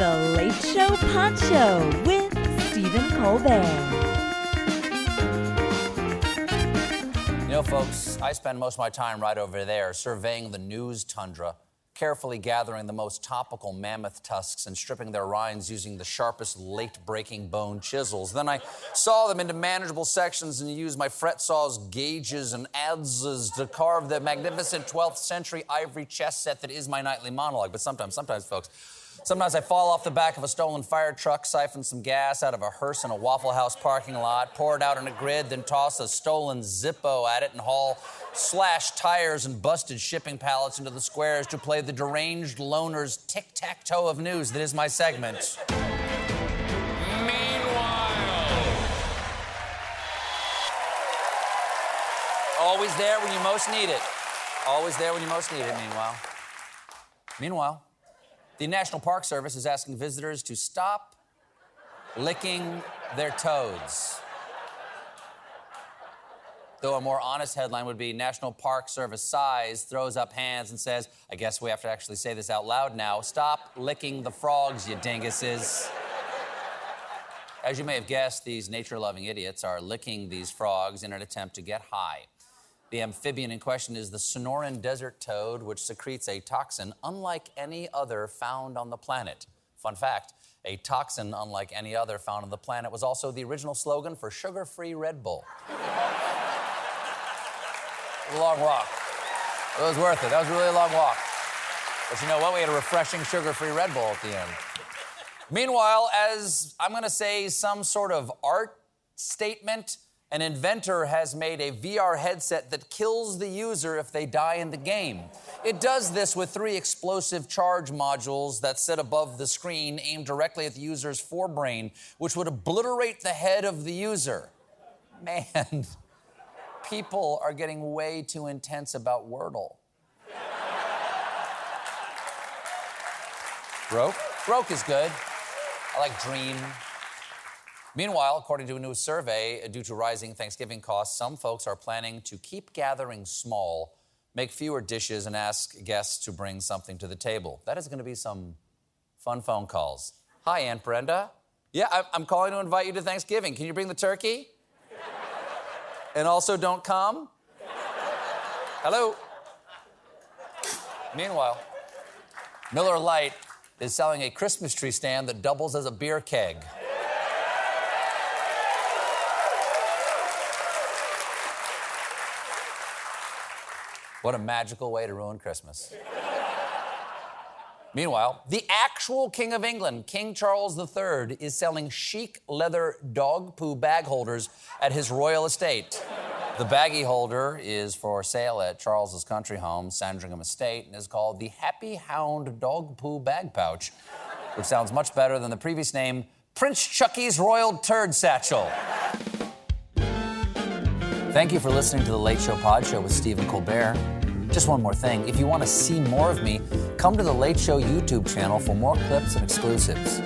The Late Show Pod Show with Stephen Colbert. You know, folks, I spend most of my time right over there surveying the news tundra, carefully gathering the most topical mammoth tusks and stripping their rinds using the sharpest late breaking bone chisels. Then I saw them into manageable sections and used my fret saws, gauges, and adzes to carve the magnificent 12th century ivory chess set that is my nightly monologue. But sometimes, sometimes, folks, Sometimes I fall off the back of a stolen fire truck, siphon some gas out of a hearse in a Waffle House parking lot, pour it out on a grid, then toss a stolen Zippo at it and haul slashed tires and busted shipping pallets into the squares to play the deranged loner's tic tac toe of news that is my segment. Meanwhile. Always there when you most need it. Always there when you most need it, meanwhile. Meanwhile, the National Park Service is asking visitors to stop licking their toads. Though a more honest headline would be National Park Service sighs, throws up hands, and says, I guess we have to actually say this out loud now stop licking the frogs, you dinguses. As you may have guessed, these nature loving idiots are licking these frogs in an attempt to get high. The amphibian in question is the Sonoran desert toad, which secretes a toxin unlike any other found on the planet. Fun fact a toxin unlike any other found on the planet was also the original slogan for sugar free Red Bull. long walk. It was worth it. That was a really long walk. But you know what? We had a refreshing sugar free Red Bull at the end. Meanwhile, as I'm going to say some sort of art statement, an inventor has made a VR headset that kills the user if they die in the game. It does this with three explosive charge modules that sit above the screen aimed directly at the user's forebrain, which would obliterate the head of the user. Man, people are getting way too intense about Wordle. Broke? Broke is good. I like Dream. Meanwhile, according to a new survey, uh, due to rising Thanksgiving costs, some folks are planning to keep gathering small, make fewer dishes, and ask guests to bring something to the table. That is going to be some fun phone calls. Hi, Aunt Brenda. Yeah, I'm calling to invite you to Thanksgiving. Can you bring the turkey? and also, don't come. Hello. Meanwhile, Miller Lite is selling a Christmas tree stand that doubles as a beer keg. What a magical way to ruin Christmas. Meanwhile, the actual King of England, King Charles III, is selling chic leather dog poo bag holders at his royal estate. The baggie holder is for sale at Charles's country home, Sandringham Estate, and is called the Happy Hound Dog Poo Bag Pouch, which sounds much better than the previous name, Prince Chucky's Royal Turd Satchel. Thank you for listening to the Late Show Pod Show with Stephen Colbert. Just one more thing if you want to see more of me, come to the Late Show YouTube channel for more clips and exclusives.